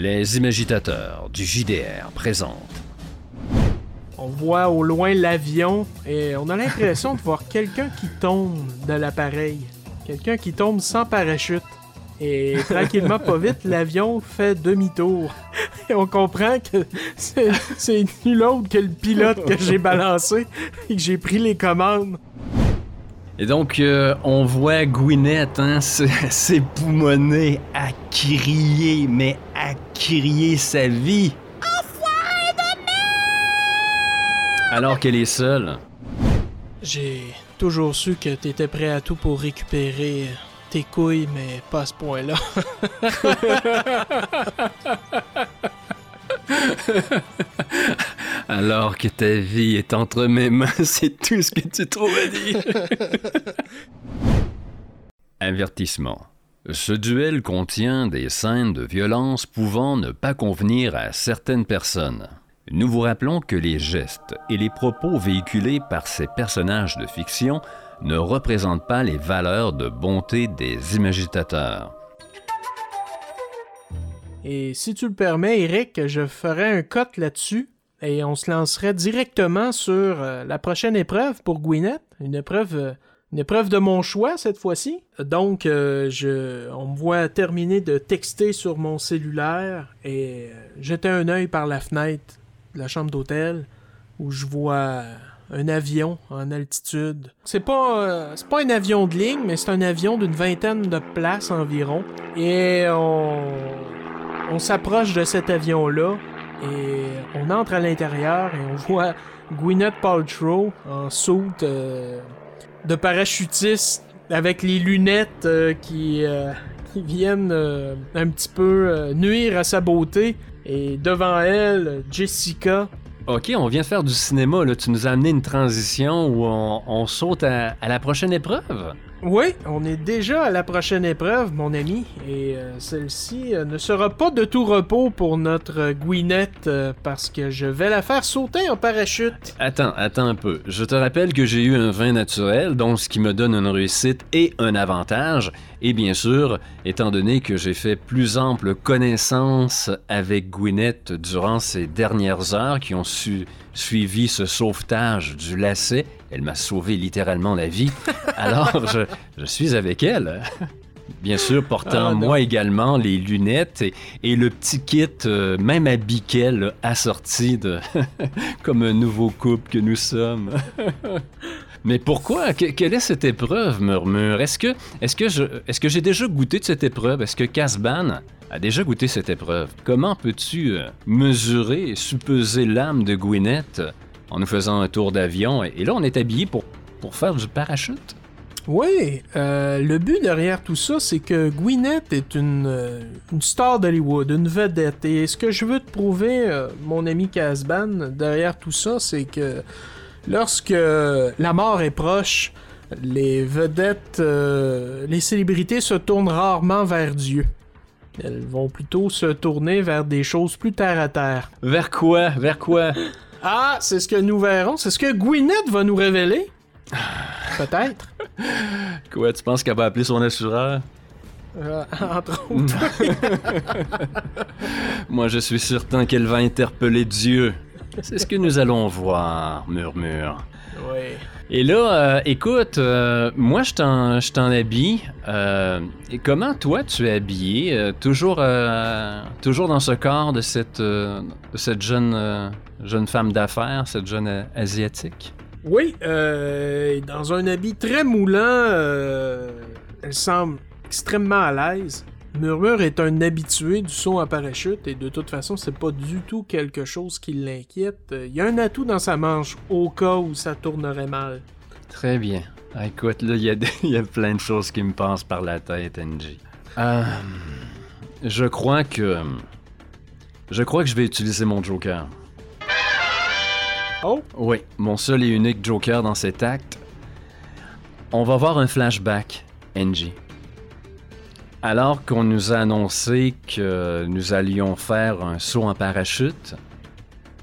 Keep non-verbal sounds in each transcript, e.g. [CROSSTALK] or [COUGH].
Les imagitateurs du JDR présentent. On voit au loin l'avion et on a l'impression de voir quelqu'un qui tombe de l'appareil. Quelqu'un qui tombe sans parachute. Et tranquillement, pas vite, l'avion fait demi-tour. Et on comprend que c'est c'est nul autre que le pilote que j'ai balancé et que j'ai pris les commandes. Et donc, euh, on voit Gwyneth, hein, [LAUGHS] s'époumoner à crier, mais à crier sa vie. Alors qu'elle est seule. J'ai toujours su que t'étais prêt à tout pour récupérer tes couilles, mais pas à ce point-là. [LAUGHS] Alors que ta vie est entre mes mains, [LAUGHS] c'est tout ce que tu trouves à dire. [LAUGHS] Avertissement. Ce duel contient des scènes de violence pouvant ne pas convenir à certaines personnes. Nous vous rappelons que les gestes et les propos véhiculés par ces personnages de fiction ne représentent pas les valeurs de bonté des imagitateurs. Et si tu le permets, Eric, je ferai un cut là-dessus et on se lancerait directement sur euh, la prochaine épreuve pour Gwyneth. Une épreuve, euh, une épreuve de mon choix cette fois-ci. Donc, euh, je, on me voit terminer de texter sur mon cellulaire et euh, jeter un œil par la fenêtre de la chambre d'hôtel où je vois un avion en altitude. C'est pas, euh, pas un avion de ligne, mais c'est un avion d'une vingtaine de places environ. Et on, s'approche de cet avion-là et on entre à l'intérieur et on voit Gwyneth Paltrow en soute de parachutiste avec les lunettes euh, qui, euh, qui viennent euh, un petit peu nuire à sa beauté. Et devant elle, Jessica. Ok, on vient de faire du cinéma, là. Tu nous as amené une transition où on, saute à la prochaine épreuve? Oui, on est déjà à la prochaine épreuve, mon ami, et euh, celle-ci euh, ne sera pas de tout repos pour notre euh, parce que je vais la faire sauter en parachute. Attends, attends un peu. Je te rappelle que j'ai eu un vin naturel, donc ce qui me donne une réussite et un avantage. Et bien sûr, étant donné que j'ai fait plus ample connaissance avec Gwyneth durant ces dernières heures qui ont su- suivi ce sauvetage du lacet, elle m'a sauvé littéralement la vie. [LAUGHS] Alors, je, je suis avec elle. Bien sûr, portant Ah, moi également les lunettes et, et le petit kit, euh, même à biquet, là, assorti de, [LAUGHS] comme un nouveau couple que nous sommes. [LAUGHS] Mais pourquoi? Que- quelle est cette épreuve, Murmure? Est-ce que, est-ce que est-ce que j'ai déjà goûté de cette épreuve? Est-ce que Casban a déjà goûté cette épreuve? Comment peux-tu euh, mesurer et suppeser l'âme de Gwyneth en nous faisant un tour d'avion? Et, là, on est habillé pour, faire du parachute? Oui, euh, le but derrière tout ça, c'est que Gwyneth est une, euh, une star d'Hollywood, une vedette. Et ce que je veux te prouver, mon ami Casban, derrière tout ça, c'est que lorsque la mort est proche, les vedettes, euh, les célébrités se tournent rarement vers Dieu. Elles vont plutôt se tourner vers des choses plus terre à terre. Vers quoi? Vers quoi? Ah, c'est ce que nous verrons. C'est ce que Gwyneth va nous révéler. Peut-être. [LAUGHS] Quoi, tu penses qu'elle va appeler son assureur? Euh, entre autres. [LAUGHS] Moi, je suis certain qu'elle va interpeller Dieu. C'est ce que nous allons voir, Murmure. Oui. Et là, euh, écoute, euh, moi, je t'en, je t'en habille. Euh, et comment, toi, tu es habillé? Toujours, euh, toujours dans ce corps de cette, de cette jeune, jeune femme d'affaires, cette jeune asiatique? Oui, euh, dans un habit très moulant, elle semble extrêmement à l'aise. Murmure est un habitué du saut en parachute et de toute façon, c'est pas du tout quelque chose qui l'inquiète. Il y a un atout dans sa manche au cas où ça tournerait mal. Très bien. Écoute, là, il y, a des- il y a plein de choses qui me passent par la tête, NG. Euh, je crois que... Je crois que je vais utiliser mon Joker. Oh, Oui, mon seul et unique Joker dans cet acte. On va voir un flashback, NG. Alors qu'on nous a annoncé que nous allions faire un saut en parachute,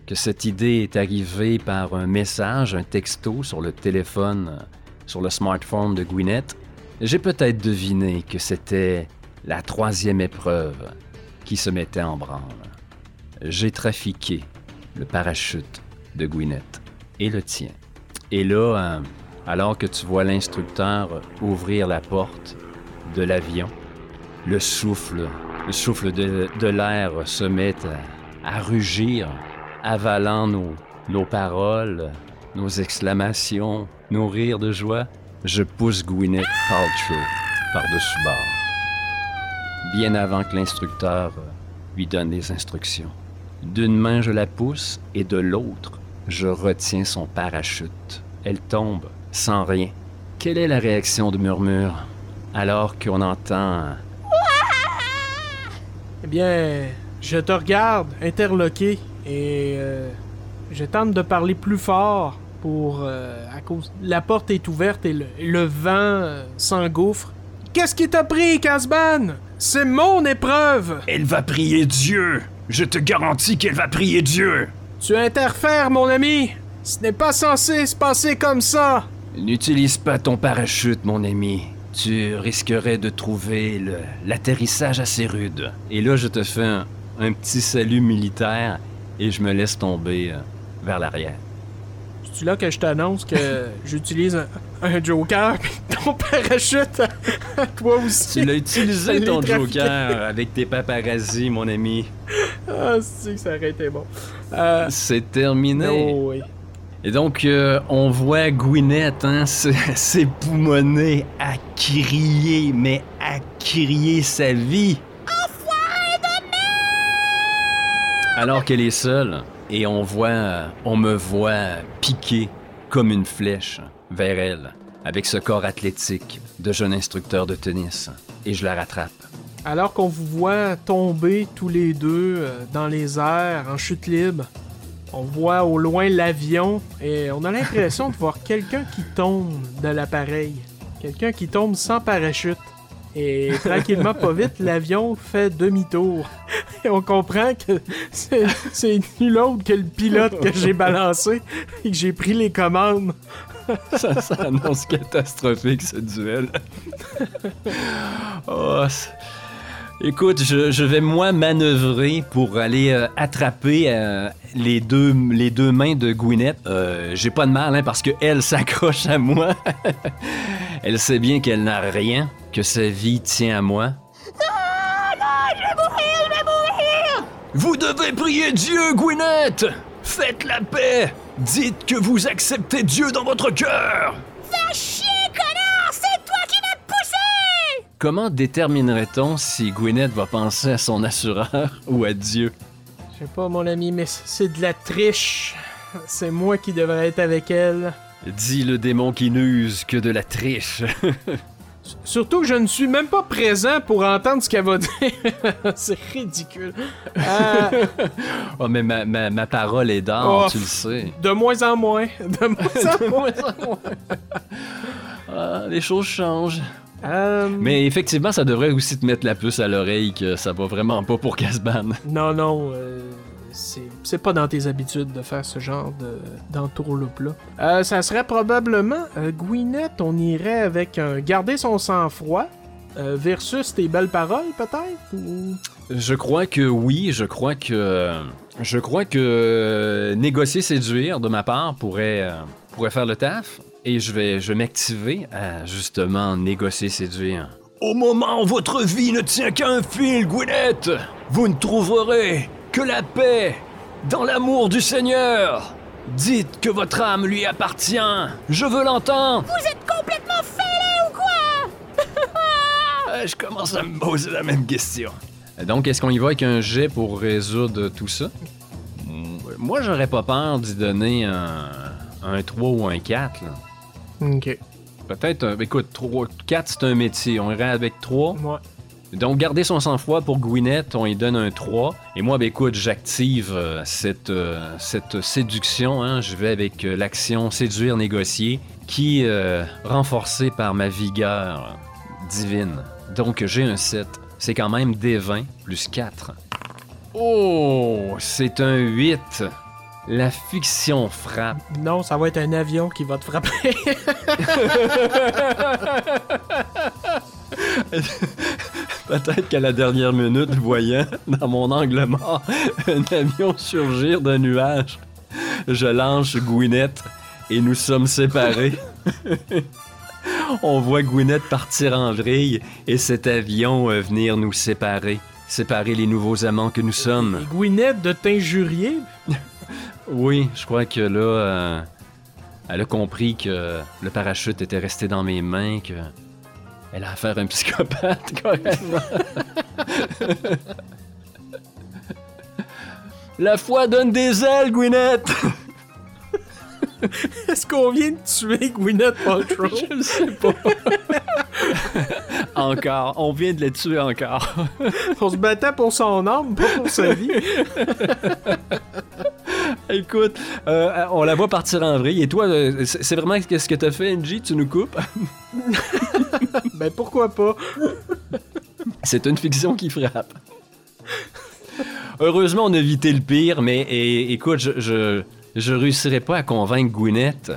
que cette idée est arrivée par un message, un texto sur le téléphone, sur le smartphone de Gwyneth, j'ai peut-être deviné que c'était la troisième épreuve. qui se mettait en branle. J'ai trafiqué le parachute de Gwyneth et le tien. Et là, euh, alors que tu vois l'instructeur ouvrir la porte de l'avion, le souffle, le souffle de, l'air se met à, rugir, avalant nos, paroles, nos exclamations, nos rires de joie. Je pousse Gwyneth Paltrow par-dessus bord, bien avant que l'instructeur lui donne les instructions. D'une main, je la pousse et de l'autre, je retiens son parachute. Elle tombe sans rien. Quelle est la réaction de Murmure? Alors qu'on entend Eh bien, je te regarde, interloqué, et euh, je tente de parler plus fort pour... euh, à cause... La porte est ouverte et le, le vent euh, s'engouffre. Qu'est-ce qui t'a pris, Casban? C'est mon épreuve! Elle va prier Dieu Je te garantis qu'elle va prier Dieu Tu interfères, mon ami! Ce n'est pas censé se passer comme ça! N'utilise pas ton parachute, mon ami. Tu risquerais de trouver l'atterrissage assez rude. Et là, je te fais un, un petit salut militaire et je me laisse tomber euh, vers l'arrière. C'est là que je t'annonce que [LAUGHS] j'utilise un, un joker pis ton [LAUGHS] parachute à, à toi aussi? Tu l'as utilisé, ton joker, avec tes paparazzis, mon ami. Ah, c'est que ça aurait été bon. Euh, C'est terminé. oh, oui. Et donc, euh, on voit Gwyneth, hein, [LAUGHS] s'époumoner à crier, mais à crier sa vie. Alors qu'elle est seule, et on voit, euh, on me voit piquer comme une flèche vers elle, avec ce corps athlétique de jeune instructeur de tennis. Et je la rattrape. Alors qu'on vous voit tomber tous les deux euh, dans les airs en chute libre, on voit au loin l'avion et on a l'impression de voir quelqu'un qui tombe de l'appareil. Quelqu'un qui tombe sans parachute. Et tranquillement, pas vite, l'avion fait demi-tour. Et on comprend que c'est nul autre que le pilote que j'ai balancé et que j'ai pris les commandes. ça, ça annonce catastrophique ce duel. [LAUGHS] Oh, c'est- Écoute, je, je vais moi manœuvrer pour aller euh, attraper euh, les, deux, les deux mains de Gwyneth. Euh, J'ai pas de mal hein, parce qu'elle [LAUGHS] s'accroche à moi. [LAUGHS] elle sait bien qu'elle n'a rien, que sa vie tient à moi. Vous devez prier Dieu, Gwyneth! Faites la paix! Dites que vous acceptez Dieu dans votre cœur! Comment déterminerait-on si Gwyneth va penser à son assureur [LAUGHS] ou à Dieu? Je sais pas, mon ami, mais c'est de la triche. C'est moi qui devrais être avec elle. Dit le démon qui n'use que de la triche. [LAUGHS] Surtout que je ne suis même pas présent pour entendre ce qu'elle va dire. [LAUGHS] c'est ridicule. Euh, oh, mais ma, ma- ma parole est d'or, Oh. tu le sais. de moins en moins. De moins en moins. Ah, les choses changent. Euh, Mais effectivement, ça devrait aussi te mettre la puce à l'oreille que ça va vraiment pas pour Casban. [LAUGHS] Non, non. euh, c'est pas dans tes habitudes de faire ce genre de- d'entourloupe-là. Euh, ça serait probablement Gwyneth, on irait avec un garder son sang-froid versus tes belles paroles, peut-être ou... Je crois que oui, je crois que. Je crois que négocier, séduire de ma part pourrait, pourrait faire le taf. Et je vais, je vais m'activer à justement négocier, séduire. Au moment où votre vie ne tient qu'à un fil, Gwyneth, vous ne trouverez que la paix dans l'amour du Seigneur. Dites que votre âme lui appartient. Je veux l'entendre. Vous êtes complètement fêlé ou quoi? Euh, [LAUGHS] je commence à me poser la même question. Donc, est-ce qu'on y va avec un jet pour résoudre tout ça? Mm, Moi, j'aurais pas peur d'y donner un, un 3 ou un 4. là. Ok. Peut-être, un- écoute, 3, 4 c'est un métier. On irait avec 3. Ouais. Donc, garder son sang-froid pour Gwyneth, on y donne un 3. Et moi, ben écoute, j'active euh, cette, euh, cette séduction. hein. Je vais avec euh, l'action séduire, négocier, qui est euh, renforcée par ma vigueur divine. Donc, j'ai un 7. C'est quand même D20 plus 4. Oh, c'est un 8. La fiction frappe. Non, ça va être un avion qui va te frapper. [LAUGHS] Peut-être qu'à la dernière minute, voyant dans mon angle mort un avion surgir d'un nuage, je lance Gwyneth et nous sommes séparés. [LAUGHS] On voit Gwyneth partir en vrille et cet avion euh, venir nous séparer. Séparer les nouveaux amants que nous sommes. Et Gwyneth de t'injurier? [LAUGHS] Oui, je crois que là, euh, elle a compris que le parachute était resté dans mes mains, que elle a affaire à un psychopathe, [LAUGHS] carrément. La foi donne des ailes, Gwyneth! [LAUGHS] Est-ce qu'on vient de tuer Gwyneth Paltrow? [LAUGHS] Je ne sais pas. encore. On vient de la tuer encore. On se battait pour son âme, pas pour sa vie. Écoute, euh, on la voit partir en vrille. Et toi, euh, c'est vraiment ce que t'as fait, NG? Tu nous coupes? [LAUGHS] ben pourquoi pas? C'est une fiction qui frappe. Heureusement, on a évité le pire, mais et- écoute, je, je, je réussirai pas à convaincre Gwyneth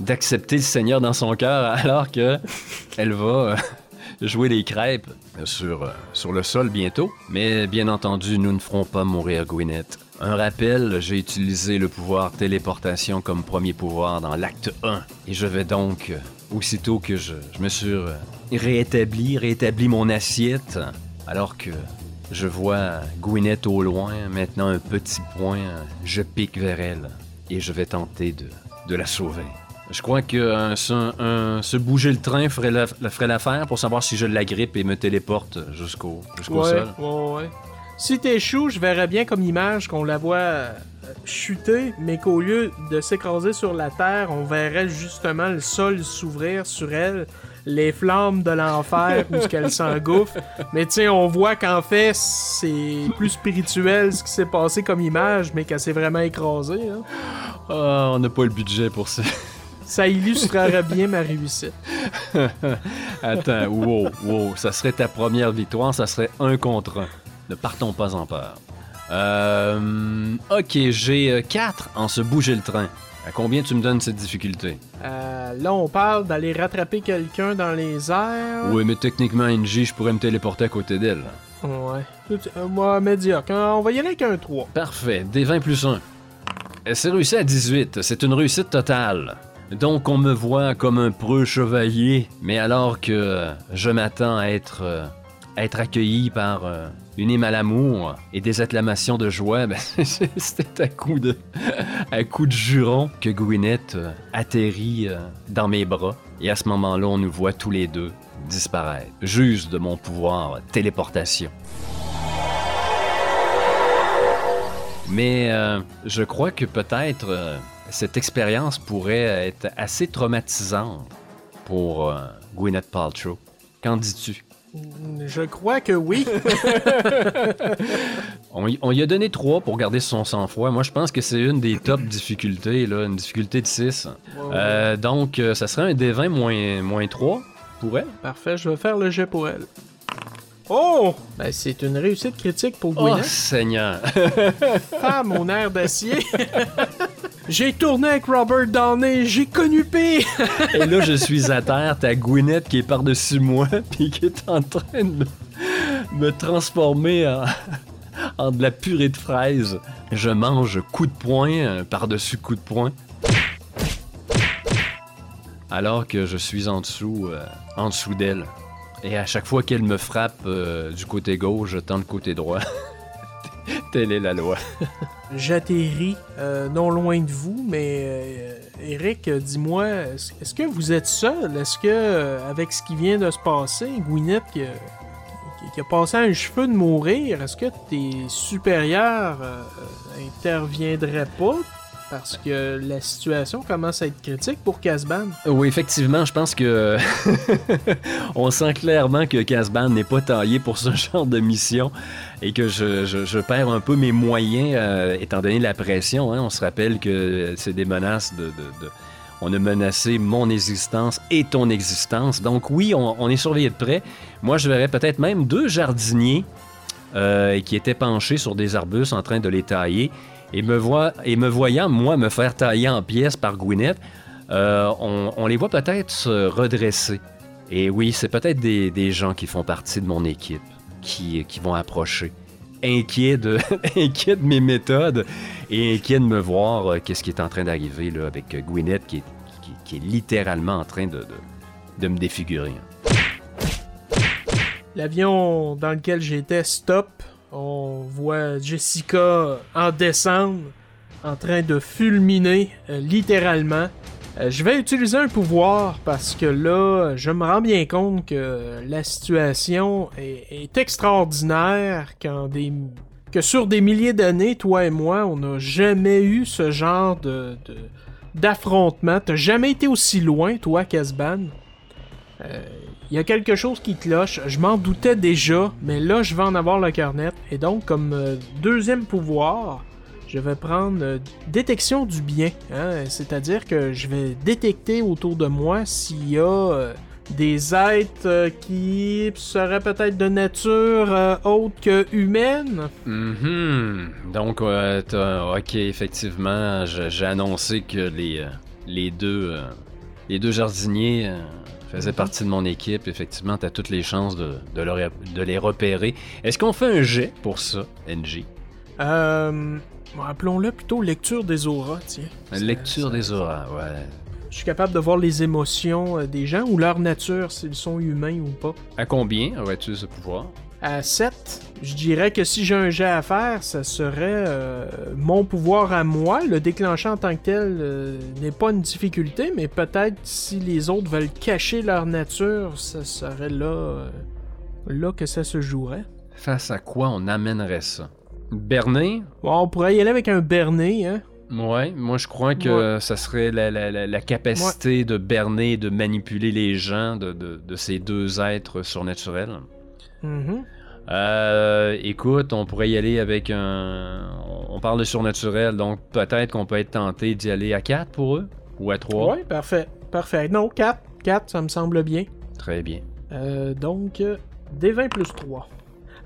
d'accepter le Seigneur dans son cœur alors que elle va euh, jouer les crêpes sur, euh, sur le sol bientôt. Mais bien entendu, nous ne ferons pas mourir Gwyneth. Un rappel, j'ai utilisé le pouvoir téléportation comme premier pouvoir dans l'acte 1. Et je vais donc, aussitôt que je, je me suis réétabli, réétabli mon assiette, alors que je vois Gwyneth au loin, maintenant un petit point, je pique vers elle et je vais tenter de, de la sauver. Je crois que euh, se, un- se bouger le train ferait la- la- ferait l'affaire pour savoir si je l'agrippe et me téléporte jusqu'au jusqu'au ouais, sol. ouais, ouais. Si t'échoues, je verrais bien comme image qu'on la voit euh, chuter, mais qu'au lieu de s'écraser sur la terre, on verrait justement le sol s'ouvrir sur elle, les flammes de l'enfer où qu'elle s'engouffre. [LAUGHS] Mais tu sais, on voit qu'en fait, c'est plus spirituel ce qui s'est passé comme image, mais qu'elle s'est vraiment écrasée. hein. Ah, on n'a pas le budget pour ça. [LAUGHS] Ça illustrerait bien ma réussite. [LAUGHS] Attends, wow, wow, ça serait ta première victoire, ça serait un contre un. Ne partons pas en peur. Euh, ok, j'ai 4 en se bouger le train. À combien tu me donnes cette difficulté? Euh, là, on parle d'aller rattraper quelqu'un dans les airs. Oui, mais techniquement, NJ, je pourrais me téléporter à côté d'elle. Ouais. Euh, moi, médiocre. hein. On va y aller avec un 3. Parfait, des 20 plus 1. C'est réussi à 18, c'est une réussite totale. Donc on me voit comme un preux chevalier, mais alors que je m'attends à être, euh, à être accueilli par euh, une hymne à l'amour et des acclamations de joie, ben, [LAUGHS] c'était à coup de, à de juron que Gwyneth euh, atterrit euh, dans mes bras. Et à ce moment-là, on nous voit tous les deux disparaître. J'use de mon pouvoir téléportation. Mais euh, je crois que peut-être cette expérience pourrait être assez traumatisante pour Gwyneth Paltrow. Qu'en dis-tu? Je crois que oui. [LAUGHS] On y, on y a donné 3 pour garder son sang-froid. Moi, je pense que c'est une des top difficultés, là, une difficulté de 6. Euh, donc, euh, ça serait un D20 moins, moins 3 pour elle. Parfait, je vais faire le jet pour elle. Oh! Ben, c'est une réussite critique pour Oh, Gwyneth. Seigneur! [LAUGHS] Ah, mon air d'acier! [LAUGHS] j'ai tourné avec Robert Downey, j'ai connu pire! [LAUGHS] Et là, je suis à terre, t'as Gwyneth qui est par-dessus moi, [LAUGHS] puis qui est en train de me, me transformer en, [LAUGHS] en de la purée de fraises. Je mange coup de poing euh, par-dessus coup de poing. Alors que je suis en dessous, euh, en dessous d'elle. Et à chaque fois qu'elle me frappe euh, du côté gauche, je tends le côté droit. [LAUGHS] Telle est la loi. J'atterris euh, non loin de vous, mais euh, Eric, dis-moi, est-ce que vous êtes seul? Est-ce que, euh, avec ce qui vient de se passer, Gwyneth qui, a- qui- qui a passé un cheveu de mourir, est-ce que tes supérieurs interviendraient pas? Parce que la situation commence à être critique pour Casban. Oui, effectivement, je pense que [LAUGHS] on sent clairement que Casban n'est pas taillé pour ce genre de mission et que je, perds un peu mes moyens euh, étant donné la pression. hein. On se rappelle que c'est des menaces de, On a menacé mon existence et ton existence. Donc oui, on, est surveillé de près. Moi, je verrais peut-être même deux jardiniers euh, qui étaient penchés sur des arbustes en train de les tailler. Et me, et me voyant, moi, me faire tailler en pièces par Gwyneth, euh, on, les voit peut-être se redresser. Et oui, c'est peut-être des gens qui font partie de mon équipe. Qui, vont approcher. Inquiet de, [LAUGHS] de mes méthodes et inquiet de me voir euh, qu'est-ce qui est en train d'arriver là, avec euh, Gwyneth qui est, qui, est littéralement en train de, de, me défigurer. L'avion dans lequel j'étais stop. On voit Jessica en descendre, en train de fulminer, euh, littéralement. Euh, je vais utiliser un pouvoir parce que là, je me rends bien compte que la situation est, extraordinaire que sur des milliers d'années, toi et moi, on n'a jamais eu ce genre de d'affrontement. T'as jamais été aussi loin, toi, Casban. Euh, Il y a quelque chose qui cloche. Je m'en doutais déjà, mais là, je vais en avoir le cœur net. Et donc, comme euh, deuxième pouvoir, je vais prendre euh, détection du bien. hein. C'est-à-dire que je vais détecter autour de moi s'il y a euh, des êtres euh, qui seraient peut-être de nature autre que humaine. Mhm. Donc, ok, effectivement, je- j'ai annoncé que les, les, deux, les deux jardiniers faisaient partie de mon équipe. Effectivement, t'as toutes les chances de, de les repérer. Est-ce qu'on fait un jet pour ça, NG? Euh, Appelons-le plutôt lecture des auras, tiens. Lecture des auras, ouais. Je suis capable de voir les émotions euh, des gens ou leur nature, s'ils sont humains ou pas. À combien aurais-tu ce pouvoir? À 7, je dirais que si j'ai un jet à faire, ça serait euh, mon pouvoir à moi. Le déclencher en tant que tel euh, n'est pas une difficulté, mais peut-être si les autres veulent cacher leur nature, ça serait là, euh, là que ça se jouerait. Face à quoi on amènerait ça? Berné? On pourrait y aller avec un berné, hein? Ouais, moi je crois que ça serait la, la- la- la capacité de berner de manipuler les gens de, de- de ces deux êtres surnaturels. Mhm. Euh, écoute, on pourrait y aller avec un. On parle de surnaturel, donc peut-être qu'on peut être tenté d'y aller à 4 pour eux ou à 3. Ouais, parfait. Parfait. Non, 4. 4, ça me semble bien. Très bien. Euh, donc, euh, D20 plus 3.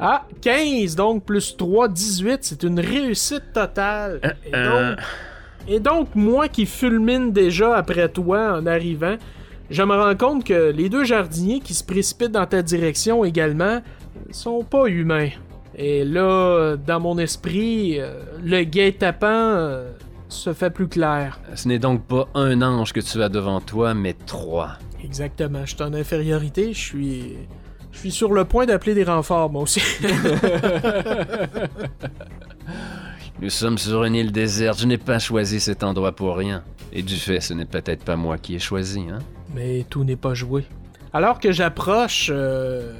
Ah, 15, donc plus 3, 18, c'est une réussite totale. Et euh. donc, et donc, moi qui fulmine déjà après toi en arrivant, je me rends compte que les deux jardiniers qui se précipitent dans ta direction également sont pas humains. Et là, dans mon esprit, euh, le guet-apens euh, se fait plus clair. Ce n'est donc pas un ange que tu as devant toi, mais trois. Exactement, je suis en infériorité, je suis. Je suis sur le point d'appeler des renforts, moi aussi. [LAUGHS] Nous sommes sur une île déserte, je n'ai pas choisi cet endroit pour rien. Et du fait, ce n'est peut-être pas moi qui ai choisi, hein? Mais tout n'est pas joué. Alors que j'approche euh,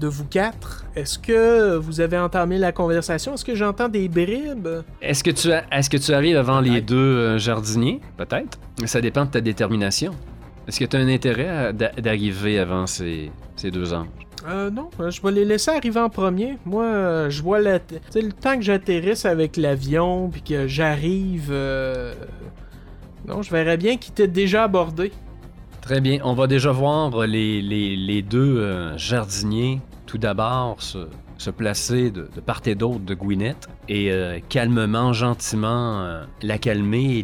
de vous quatre, est-ce que vous avez entamé la conversation? Est-ce que j'entends des bribes? Est-ce que tu as- est-ce que tu arrives avant les deux euh, jardiniers? Peut-être. Ça dépend de ta détermination. Est-ce que tu as un intérêt à- d'a- d'arriver avant ces, ces deux anges? Euh, non, euh, je vais les laisser arriver en premier. Moi, euh, je vois la... Tu le temps que j'atterrisse avec l'avion, puis que j'arrive... Non, je verrais bien qu'ils étaient déjà abordés. Très bien. On va déjà voir les, les- deux jardiniers, tout d'abord, se, se placer de, part et d'autre de Gwyneth et calmement, gentiment, la calmer et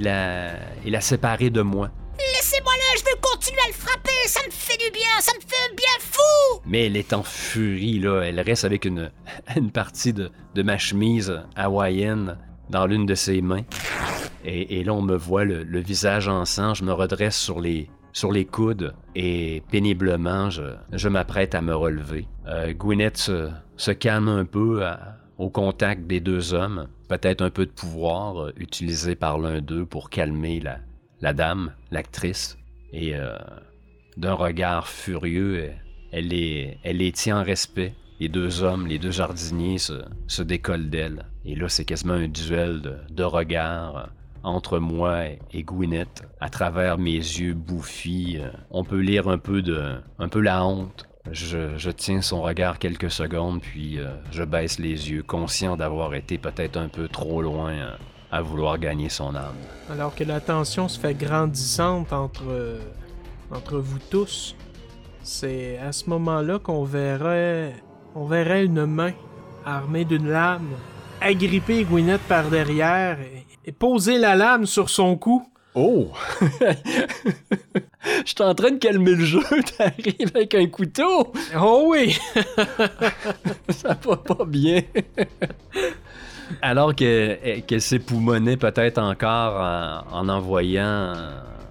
la séparer de moi. Laissez-moi là, je veux continuer à le frapper, ça me fait du bien, ça me fait bien fou Mais elle est en furie, là. Elle reste avec une, [LAUGHS] partie de, ma chemise hawaïenne dans l'une de ses mains. Et, là, on me voit le, le visage en sang. Je me redresse sur les, sur les coudes et péniblement, je, je m'apprête à me relever. Euh, Gwyneth se, calme un peu au contact des deux hommes. Peut-être un peu de pouvoir euh, utilisé par l'un d'eux pour calmer la, la dame, l'actrice. Et euh, d'un regard furieux, elle- les, elle les tient en respect. Les deux hommes, les deux jardiniers se, décollent d'elle. Et là, c'est quasiment un duel de, de regards euh, entre moi et, et Gwyneth. À travers mes yeux bouffis, euh, on peut lire un peu, de, un peu la honte. Je, tiens son regard quelques secondes, puis je baisse les yeux, conscient d'avoir été peut-être un peu trop loin à vouloir gagner son âme. Alors que la tension se fait grandissante entre, euh, entre vous tous, c'est à ce moment-là qu'on verrait, on verrait une main armée d'une lame agripper Gwyneth par derrière et, et poser la lame sur son cou. Oh! [LAUGHS] Je suis en train de calmer le jeu, [LAUGHS] t'arrives avec un couteau. Oh oui! [LAUGHS] Ça va pas bien. Alors que- qu'elle s'époumonnait peut-être encore en, en envoyant...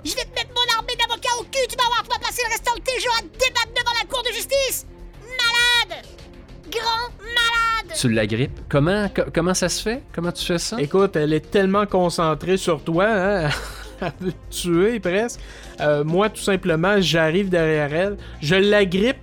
Je vais te mettre mon armée d'avocats au cul, tu vas voir, tu vas passer le restant de tes jours à te débattre devant la cour de justice Malade Grand malade Tu l'agrippes. Comment, co- comment ça se fait? Comment tu fais ça? Écoute, elle est tellement concentrée sur toi, hein? [LAUGHS] elle veut te tuer presque. Euh, moi, tout simplement, j'arrive derrière elle, je l'agrippe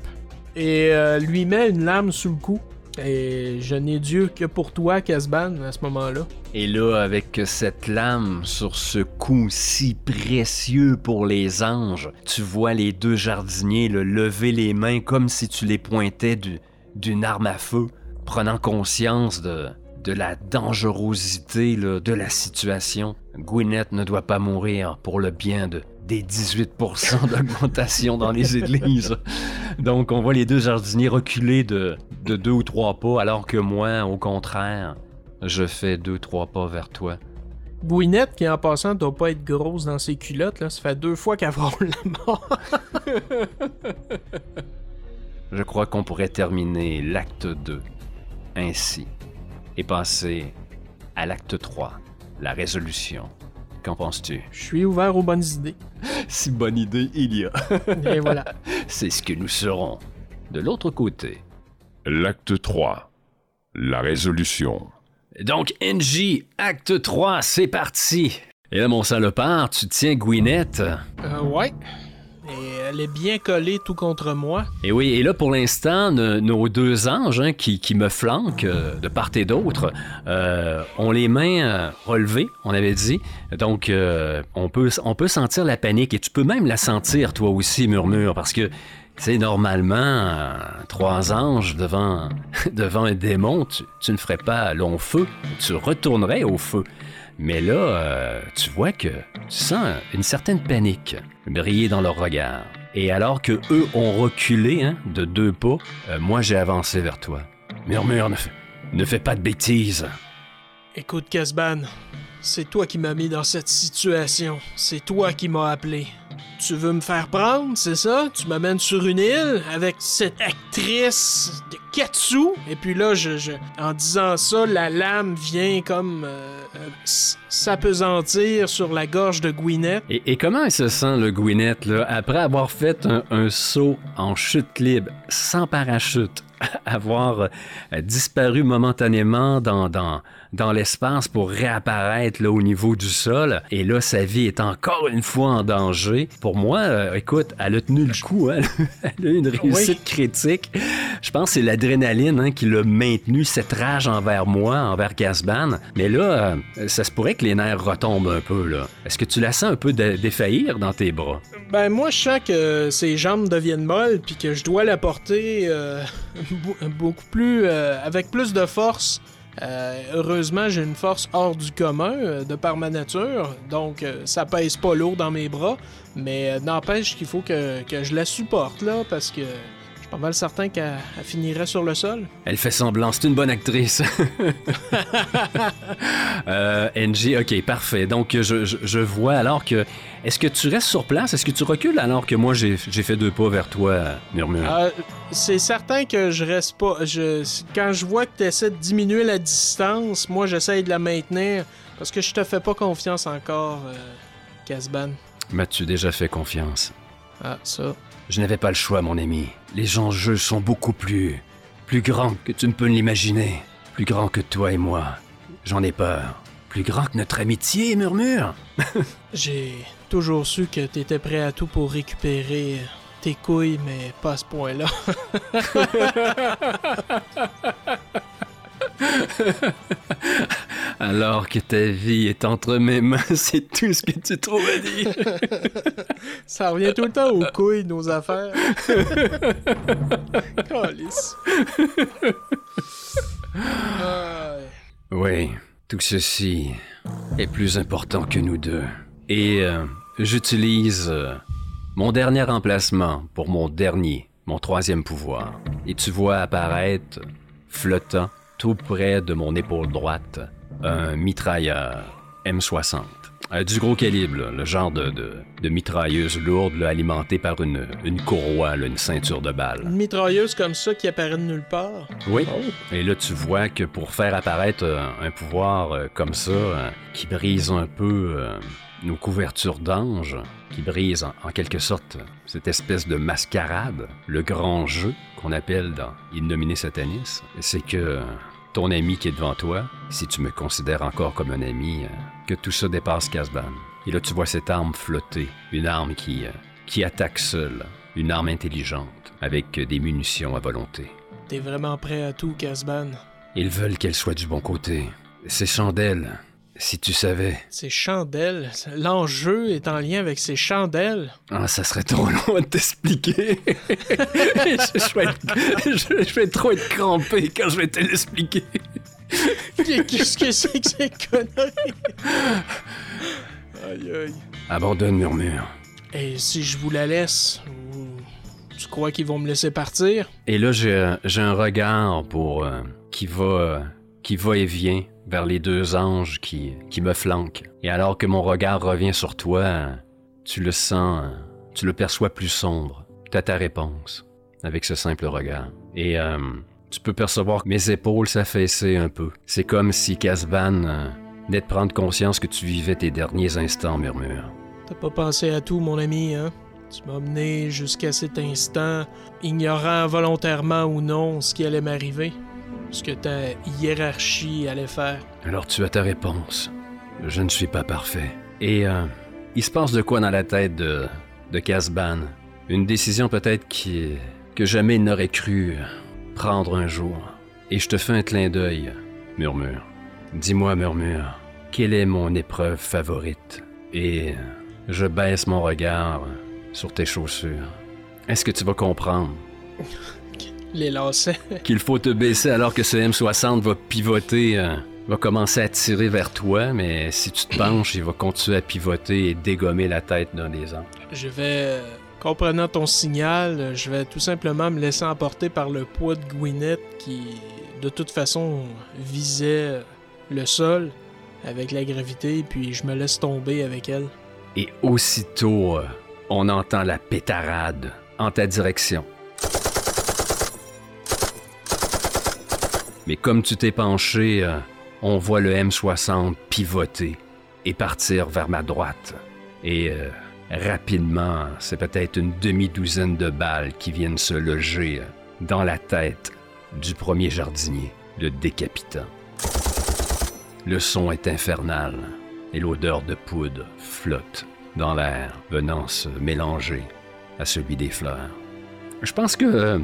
et euh, lui mets une lame sous le cou. Et je n'ai Dieu que pour toi, Casban, à ce moment-là. Et là, avec cette lame sur ce coup si précieux pour les anges, tu vois les deux jardiniers là, lever les mains comme si tu les pointais du- d'une arme à feu, prenant conscience de, de la dangerosité là, de la situation. Gwyneth ne doit pas mourir pour le bien de, des 18% d'augmentation dans les églises. Donc, on voit les deux jardiniers reculer de, de deux ou trois pas, alors que moi, au contraire, je fais deux, trois pas vers toi. Gwyneth, qui en passant doit pas être grosse dans ses culottes, là, ça fait deux fois qu'elle frôle la mort. Je crois qu'on pourrait terminer l'acte 2 ainsi et passer à l'acte 3, la résolution. Qu'en penses-tu? Je suis ouvert aux bonnes idées. [LAUGHS] Si bonne idée il y a. Et voilà. [LAUGHS] C'est ce que nous serons. De l'autre côté. L'acte 3. La résolution. Donc, NJ, acte 3, c'est parti. Et là, mon salopard, tu tiens Gwyneth? Euh, ouais. Elle est bien collée tout contre moi. Et oui, et là, pour l'instant, nos deux anges hein, qui, qui me flanquent euh, de part et d'autre euh, ont les mains euh, relevées, on avait dit. Donc, on, peut, on peut sentir la panique et tu peux même la sentir, toi aussi, murmure, parce que, tu normalement, trois anges devant, [LAUGHS] devant un démon, tu ne ferais pas long feu, tu retournerais au feu. Mais là, euh, tu vois que tu sens une certaine panique briller dans leur regard. Et alors que eux ont reculé hein, de deux pas, euh, moi j'ai avancé vers toi. Murmure, ne, fais- pas de bêtises. Écoute, Casban, c'est toi qui m'as mis dans cette situation. C'est toi qui m'as appelé. Tu veux me faire prendre, c'est ça? Tu m'amènes sur une île avec cette actrice de Katsu? Et puis là, je, en disant ça, la lame vient comme euh, s'apesantir sur la gorge de Gwyneth. Et, comment il se sent, le Gwyneth, après avoir fait un, saut en chute libre, sans parachute, [LAUGHS] avoir euh, disparu momentanément dans, dans l'espace pour réapparaître là, au niveau du sol. Et là, sa vie est encore une fois en danger. Pour moi, euh, écoute, elle a tenu le coup. hein. [LAUGHS] elle a eu une réussite critique. Je pense que c'est l'adrénaline hein, qui l'a maintenu, cette rage envers moi, envers Casban. Mais là, euh, ça se pourrait que les nerfs retombent un peu. là. Est-ce que tu la sens un peu dé- défaillir dans tes bras? Ben moi je sens que ses jambes deviennent molles puis que je dois la porter euh, be- [LAUGHS] beaucoup plus avec plus de force. Euh, heureusement j'ai une force hors du commun euh, de par ma nature, donc euh, ça pèse pas lourd dans mes bras, mais euh, n'empêche qu'il faut que, que je la supporte là parce que pas mal certain qu'elle elle finirait sur le sol. Elle fait semblant, c'est une bonne actrice. [LAUGHS] euh, NG, ok, parfait. Donc, je, je- je vois alors que. Est-ce que tu restes sur place? Est-ce que tu recules alors que moi j'ai fait deux pas vers toi, murmure? Euh, c'est certain que je reste pas. Je, quand je vois que tu essaies de diminuer la distance, moi j'essaye de la maintenir parce que je te fais pas confiance encore, euh, Casban. M'as-tu déjà fait confiance? Ah, ça. Je n'avais pas le choix, mon ami. Les enjeux sont beaucoup plus. plus grands que tu ne peux l'imaginer. Plus grands que toi et moi. J'en ai peur. Plus grand que notre amitié, murmure. [LAUGHS] J'ai toujours su que t'étais prêt à tout pour récupérer tes couilles, mais pas à ce point-là. [LAUGHS] Alors que ta vie est entre mes mains, [LAUGHS] c'est tout ce que tu trouves à dire. [LAUGHS] Ça revient tout le temps aux couilles, nos affaires. [LAUGHS] Calice. Oui, tout ceci est plus important que nous deux. Et euh, j'utilise euh, mon dernier emplacement pour mon dernier, mon troisième pouvoir. Et tu vois apparaître, flottant, tout près de mon épaule droite, un mitrailleur M60. Euh, du gros calibre, là, le genre de, de, de mitrailleuse lourde là, alimentée par une, une courroie, là, une ceinture de balles. Une mitrailleuse comme ça qui apparaît de nulle part? Oui. Et là, tu vois que pour faire apparaître euh, un pouvoir euh, comme ça, qui brise un peu nos couvertures d'ange, qui brise en, en quelque sorte cette espèce de mascarade, le grand jeu qu'on appelle dans Innominé Satanis, c'est que ton ami qui est devant toi, si tu me considères encore comme un ami, euh, que tout ça dépasse Casban. Et là, tu vois cette arme flotter, une arme qui, euh, qui attaque seule, une arme intelligente, avec euh, des munitions à volonté. T'es vraiment prêt à tout, Casban. Ils veulent qu'elle soit du bon côté. Ces chandelles, si tu savais. Ces chandelles, l'enjeu est en lien avec ces chandelles. Ah, ça serait trop long de t'expliquer. [LAUGHS] je, vais être- je- je vais trop être crampé quand je vais te l'expliquer. Qu'est-ce que c'est que ces conneries? Aïe aïe. Abandonne, murmure. Et si je vous la laisse, tu crois qu'ils vont me laisser partir? Et là, j'ai j'ai un regard pour euh, qui va euh, qui va et vient vers les deux anges qui, qui me flanquent. Et alors que mon regard revient sur toi, tu le sens, tu le perçois plus sombre. T'as ta réponse avec ce simple regard. Et euh, tu peux percevoir mes épaules s'affaisser un peu. C'est comme si Casban euh, venait de prendre conscience que tu vivais tes derniers instants, murmure. T'as pas pensé à tout, mon ami, hein? Tu m'as mené jusqu'à cet instant, ignorant volontairement ou non ce qui allait m'arriver, ce que ta hiérarchie allait faire. Alors tu as ta réponse. Je ne suis pas parfait. Et euh, il se passe de quoi dans la tête de, de Casban? Une décision peut-être qui, que jamais il n'aurait cru prendre un jour. Et je te fais un clin d'œil, murmure. Dis-moi, murmure, quelle est mon épreuve favorite? Et je baisse mon regard sur tes chaussures. Est-ce que tu vas comprendre? [LAUGHS] Les lacets. [LAUGHS] qu'il faut te baisser alors que ce M60 va pivoter, euh, va commencer à tirer vers toi, mais si tu te penches, il va continuer à pivoter et dégommer la tête d'un des anges. Je vais, euh, comprenant ton signal, euh, je vais tout simplement me laisser emporter par le poids de Gwyneth qui, de toute façon, visait le sol avec la gravité, puis je me laisse tomber avec elle. Et aussitôt, euh, on entend la pétarade en ta direction. Mais comme tu t'es penché, euh, on voit le M60 pivoter et partir vers ma droite. Et euh, rapidement, c'est peut-être une demi-douzaine de balles qui viennent se loger euh, dans la tête du premier jardinier, le décapitant. Le son est infernal et l'odeur de poudre flotte dans l'air, venant se mélanger à celui des fleurs. Je pense que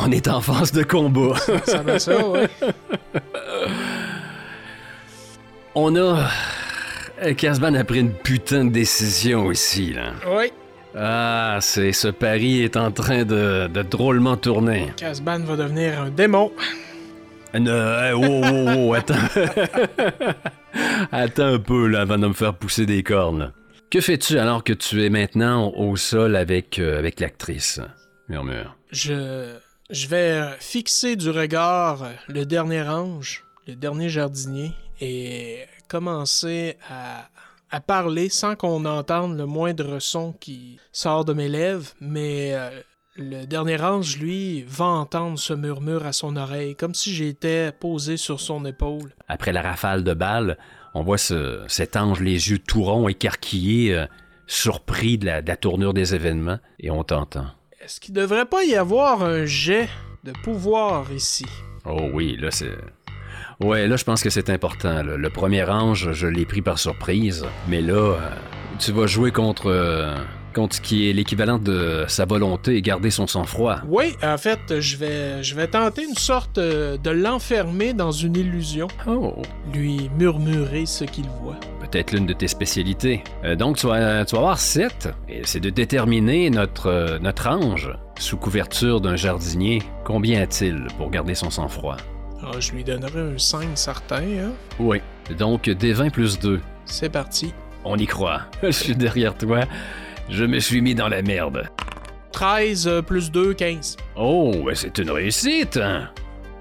on est en phase de combat. Ça va ça, ouais. on a euh, Casban a pris une putain de décision ici là. Oui. Ah, c'est ce pari est en train de, de drôlement tourner. Casban va devenir un démon. Non, euh, wow, wow, wow, attends. [LAUGHS] attends un peu là avant de me faire pousser des cornes. Que fais-tu alors que tu es maintenant au sol avec, euh, avec l'actrice? Murmure. Je, je vais fixer du regard le dernier ange, le dernier jardinier, et commencer à, parler sans qu'on entende le moindre son qui sort de mes lèvres, mais euh, le dernier ange, lui, va entendre ce murmure à son oreille, comme si j'étais posé sur son épaule. Après la rafale de balles, on voit ce- cet ange les yeux tout ronds, écarquillés, euh, surpris de la, de la tournure des événements, et on t'entend. Est-ce qu'il devrait pas y avoir un jet de pouvoir ici? Oh oui, là c'est... Ouais, là je pense que c'est important. Le premier ange, je l'ai pris par surprise, mais là, euh, tu vas jouer contre... euh, contre ce qui est l'équivalent de sa volonté et garder son sang-froid. Oui, en fait, je vais, je vais tenter une sorte euh, de l'enfermer dans une illusion, Oh, lui murmurer ce qu'il voit. peut-être l'une de tes spécialités. Euh, donc tu vas, tu vas avoir sept, et c'est de déterminer notre, euh, notre ange, sous couverture d'un jardinier, combien a-t-il pour garder son sang-froid? Ah, je lui donnerai un 5 certain, hein? Oui. Donc des 20 plus 2. C'est parti. On y croit. [LAUGHS] Je suis derrière toi. Je me suis mis dans la merde. 13 euh, plus 2, 15. Oh, c'est une réussite! hein.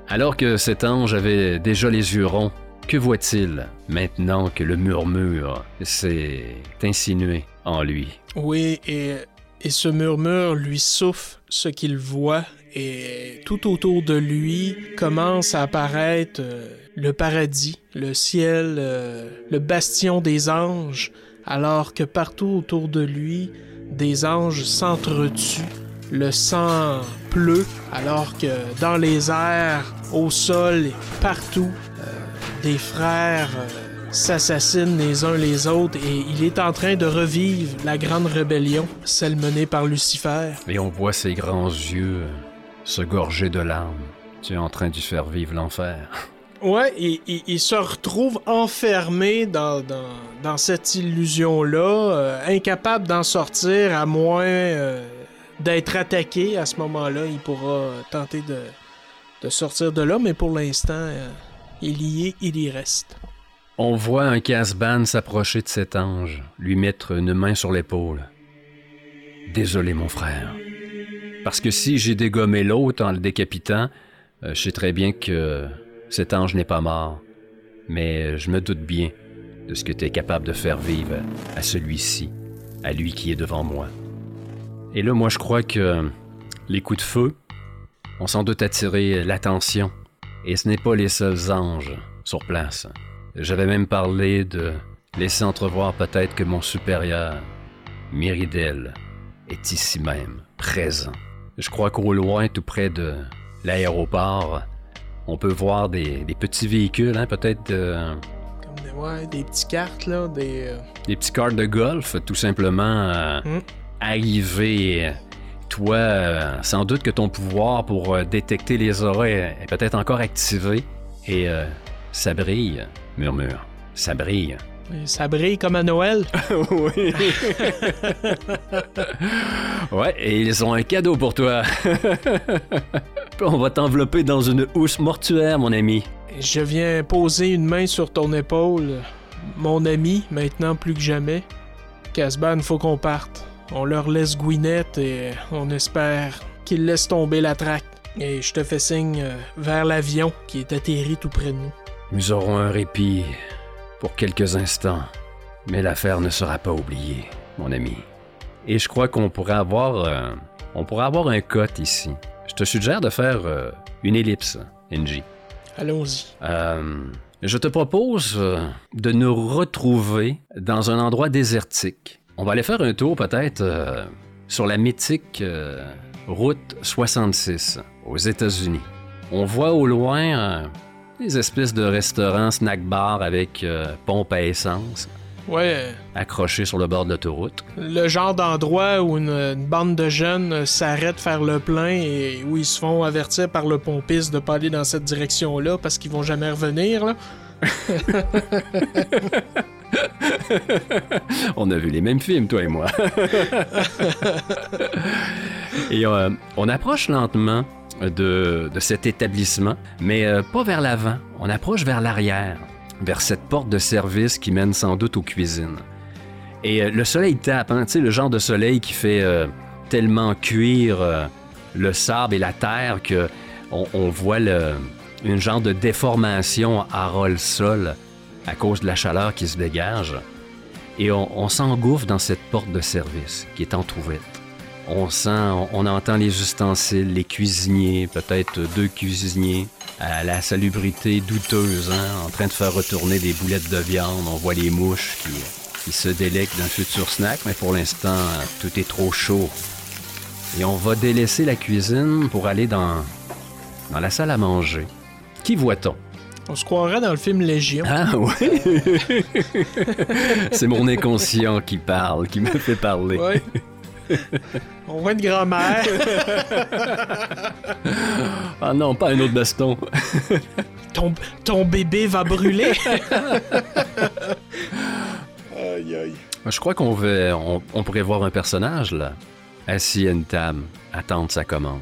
Alors que cet ange avait déjà les yeux ronds, que voit-il maintenant que le murmure s'est insinué en lui? Oui, et, et ce murmure lui souffle ce qu'il voit, et tout autour de lui commence à apparaître euh, le paradis, le ciel, euh, le bastion des anges, alors que partout autour de lui, des anges s'entretuent, le sang pleut, alors que dans les airs, au sol, partout, euh, des frères euh, s'assassinent les uns les autres et il est en train de revivre la grande rébellion, celle menée par Lucifer. Et on voit ses grands yeux se gorger de larmes. Tu es en train lui faire vivre l'enfer. Ouais, et- il se retrouve enfermé dans, dans, dans cette illusion-là, euh, incapable d'en sortir à moins euh, d'être attaqué. À ce moment-là, il pourra tenter de, de sortir de là, mais pour l'instant, euh, il y est, il y reste. On voit un Casban s'approcher de cet ange, lui mettre une main sur l'épaule. Désolé, mon frère. Parce que si j'ai dégommé l'autre en le décapitant, euh, je sais très bien que cet ange n'est pas mort. Mais je me doute bien de ce que tu es capable de faire vivre à celui-ci, à lui qui est devant moi. Et là, moi, je crois que les coups de feu ont sans doute attiré l'attention. Et ce n'est pas les seuls anges sur place. J'avais même parlé de laisser entrevoir peut-être que mon supérieur, Myridel, est ici même, présent. Je crois qu'au loin, tout près de l'aéroport, on peut voir des, des petits véhicules, hein, peut-être euh, Comme des, ouais, des petits cartes, là, des... euh, des petits cartes de golf, tout simplement euh, Mm. arriver. Toi, sans doute que ton pouvoir pour détecter les auras est, est peut-être encore activé. Et ça brille, murmure. Ça brille. Ça brille comme à Noël. [LAUGHS] oui. [LAUGHS] ouais, et ils ont un cadeau pour toi. [LAUGHS] On va t'envelopper dans une housse mortuaire, mon ami. Je viens poser une main sur ton épaule. Mon ami, maintenant plus que jamais. Casban, faut qu'on parte. On leur laisse Gwyneth et on espère qu'ils laissent tomber la traque. Et je te fais signe euh, vers l'avion qui est atterri tout près de nous. Nous aurons un répit pour quelques instants, mais l'affaire ne sera pas oubliée, mon ami. Et je crois qu'on pourrait avoir, euh, on pourrait avoir un cote ici. Je te suggère de faire euh, une ellipse, NJ. Allons-y. Euh, je te propose de nous retrouver dans un endroit désertique. On va aller faire un tour peut-être euh, sur la mythique euh, route 66 aux États-Unis. On voit au loin des espèces de restaurants snack-bar avec euh, pompe à essence Ouais, accrochés sur le bord de l'autoroute. le genre d'endroit où une, une bande de jeunes euh, s'arrête faire le plein et où ils se font avertir par le pompiste de pas aller dans cette direction-là parce qu'ils vont jamais revenir, là. [LAUGHS] On a vu les mêmes films, toi et moi. [LAUGHS] et euh, on approche lentement de, cet établissement, mais euh, pas vers l'avant. On approche vers l'arrière, vers cette porte de service qui mène sans doute aux cuisines. Et euh, le soleil tape, hein, le genre de soleil qui fait euh, tellement cuire le sable et la terre que on, voit le, une genre de déformation à ras sol à cause de la chaleur qui se dégage. Et on, on s'engouffre dans cette porte de service qui est entr'ouverte. On sent, on, on entend les ustensiles, les cuisiniers, peut-être deux cuisiniers, à la salubrité douteuse, hein, en train de faire retourner des boulettes de viande. On voit les mouches qui, qui se délectent d'un futur snack, mais pour l'instant, tout est trop chaud. Et on va délaisser la cuisine pour aller dans, dans la salle à manger. Qui voit-on? On se croirait dans le film Légion. Ah [LAUGHS] oui! C'est mon inconscient qui parle, qui me fait parler. Ouais. On voit une grand-mère. [LAUGHS] Ah non, pas un autre baston. ton, ton bébé va brûler. aïe, aïe. Je crois qu'on on, on pourrait voir un personnage, là, assis à une table, attendre sa commande.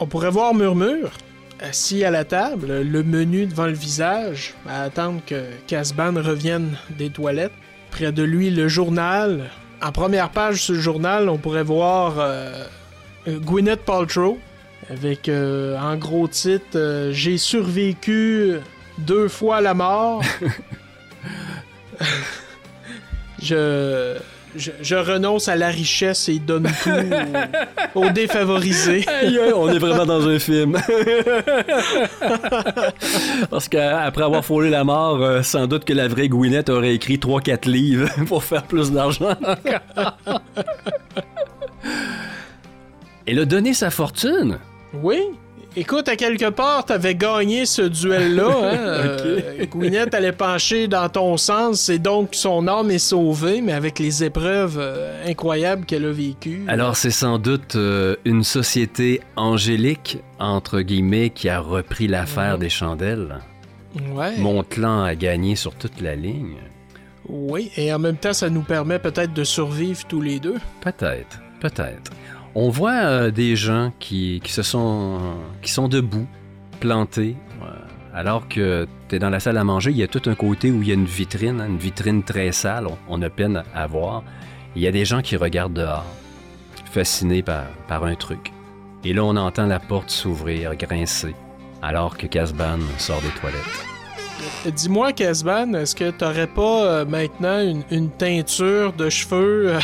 On pourrait voir Murmure, assis à la table, le menu devant le visage, à attendre que Casban revienne des toilettes. Près de lui, le journal. En première page sur le journal, on pourrait voir euh, Gwyneth Paltrow, avec euh, en gros titre euh, J'ai survécu deux fois la mort. [LAUGHS] je, je, je renonce à la richesse et donne tout aux, aux défavorisés. [LAUGHS] Aïe, on est vraiment dans un film. [LAUGHS] Parce qu'après avoir frôlé la mort, euh, sans doute que la vraie Gwyneth aurait écrit 3-4 livres [LAUGHS] pour faire plus d'argent. Elle a donné sa fortune. Oui. Écoute, à quelque part, t'avais gagné ce duel-là. [LAUGHS] Hein? Euh, Gwyneth allait pencher dans ton sens, et donc son âme est sauvée, mais avec les épreuves euh, incroyables qu'elle a vécues. Alors c'est sans doute euh, une société angélique, entre guillemets, qui a repris l'affaire Mhm. des chandelles. Ouais. Mon clan a gagné sur toute la ligne. Oui, et en même temps, ça nous permet peut-être de survivre tous les deux. Peut-être, peut-être. On voit euh, des gens qui, se sont, qui sont debout, plantés, euh, alors que tu es dans la salle à manger. Il y a tout un côté où il y a une vitrine, une vitrine très sale. On, on a peine à voir. Il y a des gens qui regardent dehors, fascinés par, par un truc. Et là, on entend la porte s'ouvrir, grincer, alors que Casban sort des toilettes. Dis-moi, Casban, est-ce que t'aurais pas euh, maintenant une, une teinture de cheveux euh,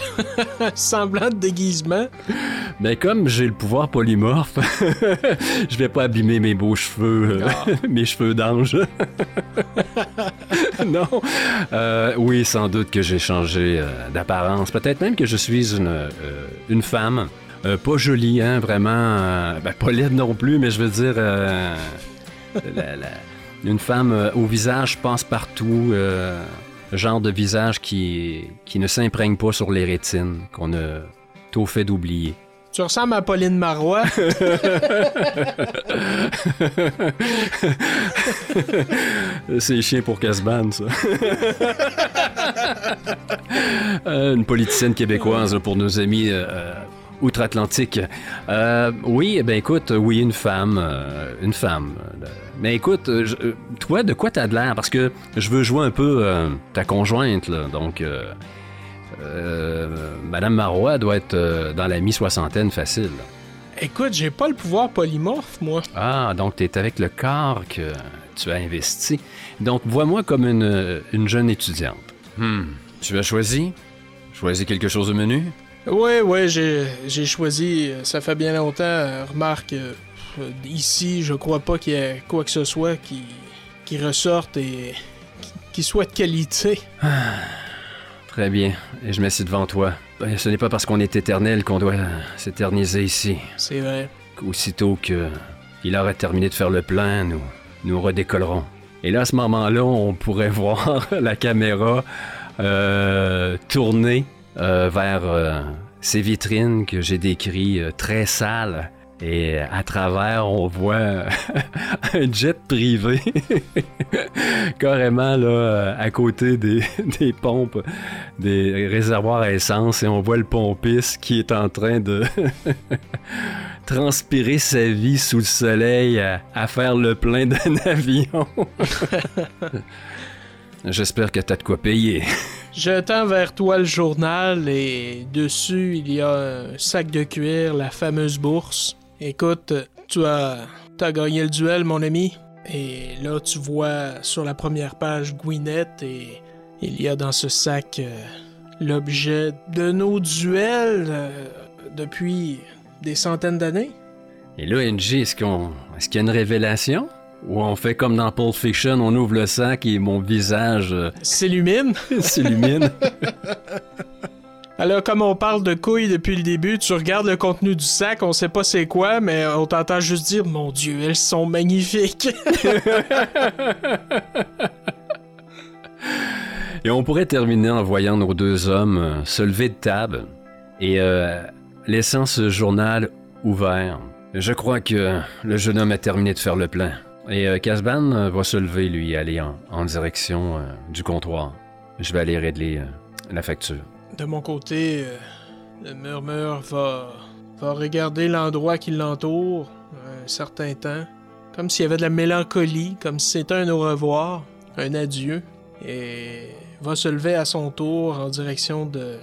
[LAUGHS] semblant de déguisement? Mais comme j'ai le pouvoir polymorphe, [LAUGHS] je vais pas abîmer mes beaux cheveux, euh, [LAUGHS] mes cheveux d'ange. non. Euh, oui, sans doute que j'ai changé euh, d'apparence. Peut-être même que je suis une, euh, une femme. Euh, pas jolie, hein, vraiment. euh, ben, pas laide non plus, mais je veux dire. euh, la- la- une femme euh, au visage passe-partout. euh, genre de visage qui, qui ne s'imprègne pas sur les rétines, qu'on a tôt fait d'oublier. Tu ressembles à Pauline Marois. [LAUGHS] C'est chien pour Casban, ça. Euh, une politicienne québécoise là, pour nos amis euh, outre-Atlantique. Euh, oui, eh ben écoute, oui, une femme. euh, une femme. Mais écoute, euh, je- toi, de quoi t'as de l'air? Parce que je veux jouer un peu euh, ta conjointe, là. Donc, euh, euh, Madame Marois doit être euh, dans la mi-soixantaine facile. Écoute, j'ai pas le pouvoir polymorphe, moi. Ah, donc tu es avec le corps que tu as investi. Donc, vois-moi comme une, une jeune étudiante. Hmm. Tu as choisi? Choisi quelque chose au menu? Oui, oui, j'ai choisi. Ça fait bien longtemps. euh, remarque, euh, euh, ici, je crois pas qu'il y ait quoi que ce soit qui, qui ressorte et qui, soit de qualité. Très bien. Et je m'assieds devant toi. Ben, Ce n'est pas parce qu'on est éternel qu'on doit s'éterniser ici. C'est vrai. Aussitôt que il aura terminé de faire le plein, nous, nous redécollerons. Et là, à ce moment-là, on pourrait [LAUGHS] voir la caméra euh, tourner vers euh, ces vitrines que j'ai décrites euh, très sales. Et à travers, on voit [LAUGHS] un jet privé [LAUGHS] carrément là, euh, à côté [LAUGHS] des, pompes, des réservoirs à essence, et on voit le pompiste qui est en train de transpirer sa vie sous le soleil à faire le plein d'un avion. J'espère que t'as de quoi payer. [LAUGHS] Je tends vers toi le journal et dessus il y a un sac de cuir, la fameuse bourse. Écoute, tu as, gagné le duel, mon ami. Et là, tu vois sur la première page Gwyneth et il y a dans ce sac euh, l'objet de nos duels euh, depuis des centaines d'années. Et là, NG, est-ce qu'on, est-ce qu'il y a une révélation? Ou on fait comme dans Pulp Fiction, on ouvre le sac et mon visage euh, S'illumine. [LAUGHS] s'illumine? [LAUGHS] Alors, comme on parle de couilles depuis le début, tu regardes le contenu du sac, on sait pas c'est quoi, mais on t'entend juste dire Mon Dieu, elles sont magnifiques. [LAUGHS] Et on pourrait terminer en voyant nos deux hommes euh, se lever de table et euh, laissant ce journal ouvert. Je crois que le jeune homme a terminé de faire le plein. Et euh, Casban euh, va se lever, lui, et aller en, en direction euh, du comptoir. Je vais aller régler la facture. De mon côté, le murmure va, va regarder l'endroit qui l'entoure un certain temps, comme s'il y avait de la mélancolie, comme si c'était un au revoir, un adieu, et va se lever à son tour en direction de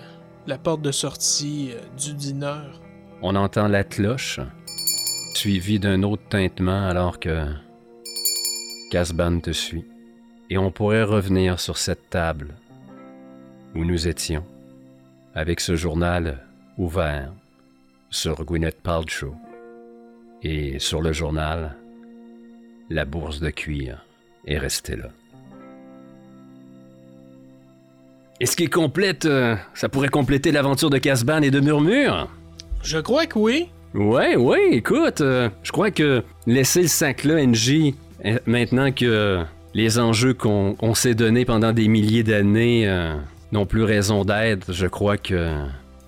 la porte de sortie du dîner. On entend la cloche, suivie d'un autre tintement alors que Casban te suit, et on pourrait revenir sur cette table où nous étions, avec ce journal ouvert sur Gwyneth Paltrow, et sur le journal, la bourse de cuir est restée là. Et ce qui complète, euh, ça pourrait compléter l'aventure de Casban et de Murmure? Je crois que oui. Ouais, ouais, écoute, euh, je crois que laisser le sac-là, NJ, euh, maintenant que les enjeux qu'on s'est donnés pendant des milliers d'années euh, n'ont plus raison d'être, je crois que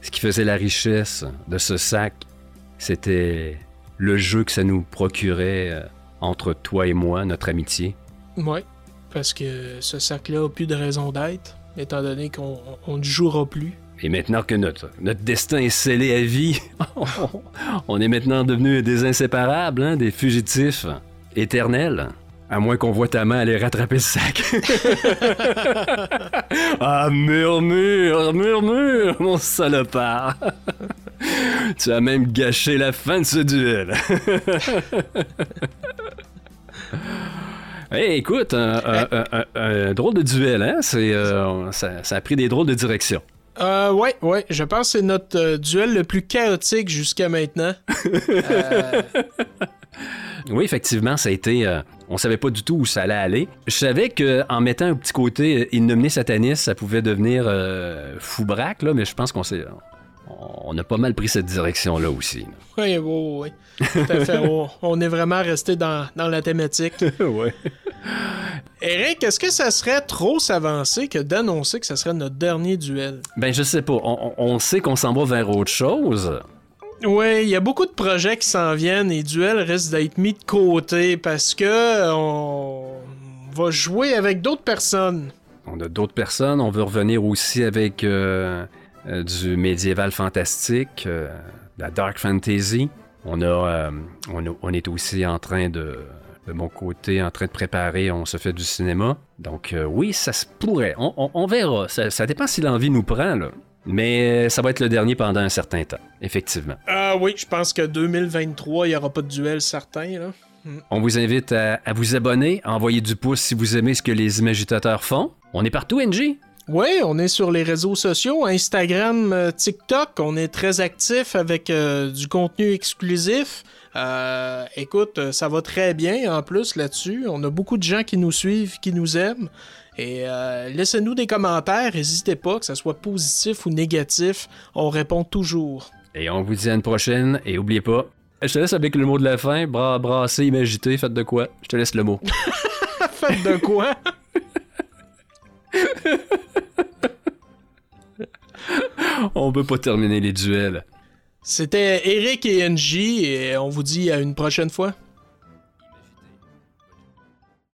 ce qui faisait la richesse de ce sac, c'était le jeu que ça nous procurait euh, entre toi et moi, notre amitié. Ouais. Parce que ce sac-là a plus de raison d'être, étant donné qu'on on ne jouera plus. Et maintenant que notre, notre destin est scellé à vie, [LAUGHS] on est maintenant devenus des inséparables, hein, des fugitifs éternels. À moins qu'on voit ta main aller rattraper le sac. [LAUGHS] ah, murmure, murmure, mon salopard. tu as même gâché la fin de ce duel. [LAUGHS] Hey, écoute, un, un- un- un- un drôle de duel, hein? C'est, euh, ça, ça a pris des drôles de direction. Euh, ouais, ouais, je pense que c'est notre euh, duel le plus chaotique jusqu'à maintenant. [LAUGHS] Euh, Oui, effectivement, ça a été. euh, on savait pas du tout où ça allait aller. Je savais que en mettant un petit côté euh, innominé sataniste, ça pouvait devenir euh, foubraque, là, mais je pense qu'on s'est. On a pas mal pris cette direction-là aussi. ouais, [LAUGHS] ouais, ouais. Tout à fait. on, on est vraiment resté dans, dans la thématique. [LAUGHS] ouais. Eric, est-ce que ça serait trop s'avancer que d'annoncer que ça serait notre dernier duel? Ben, je sais pas. On sait qu'on s'en va vers autre chose. Ouais, il y a beaucoup de projets qui s'en viennent et duels risquent d'être mis de côté parce que euh, on va jouer avec d'autres personnes. On a d'autres personnes. On veut revenir aussi avec euh, euh, du médiéval fantastique, de la dark fantasy. On a, on, est aussi en train de, de mon côté, en train de préparer. On se fait du cinéma. Donc oui, ça se pourrait. On verra. Ça, ça dépend si l'envie nous prend là. Mais euh, ça va être le dernier pendant un certain temps, effectivement. Ah oui, je pense que 2023, il n'y aura pas de duel certain. Là. On vous invite à, à vous abonner, à envoyer du pouce si vous aimez ce que les imagitateurs font. On est partout, NG. Oui, on est sur les réseaux sociaux, Instagram, euh, TikTok. On est très actif avec euh, du contenu exclusif. Euh, écoute, ça va très bien en plus là-dessus. On a beaucoup de gens qui nous suivent, qui nous aiment. Et euh, laissez-nous des commentaires, n'hésitez pas, que ce soit positif ou négatif, on répond toujours. Et on vous dit à une prochaine. Et oubliez pas, je te laisse avec le mot de la fin. Bras, brasser, imagiter, faites de quoi? Je te laisse le mot. [LAUGHS] Faites de quoi? [LAUGHS] on peut pas terminer les duels. C'était Eric et NJ et on vous dit à une prochaine fois.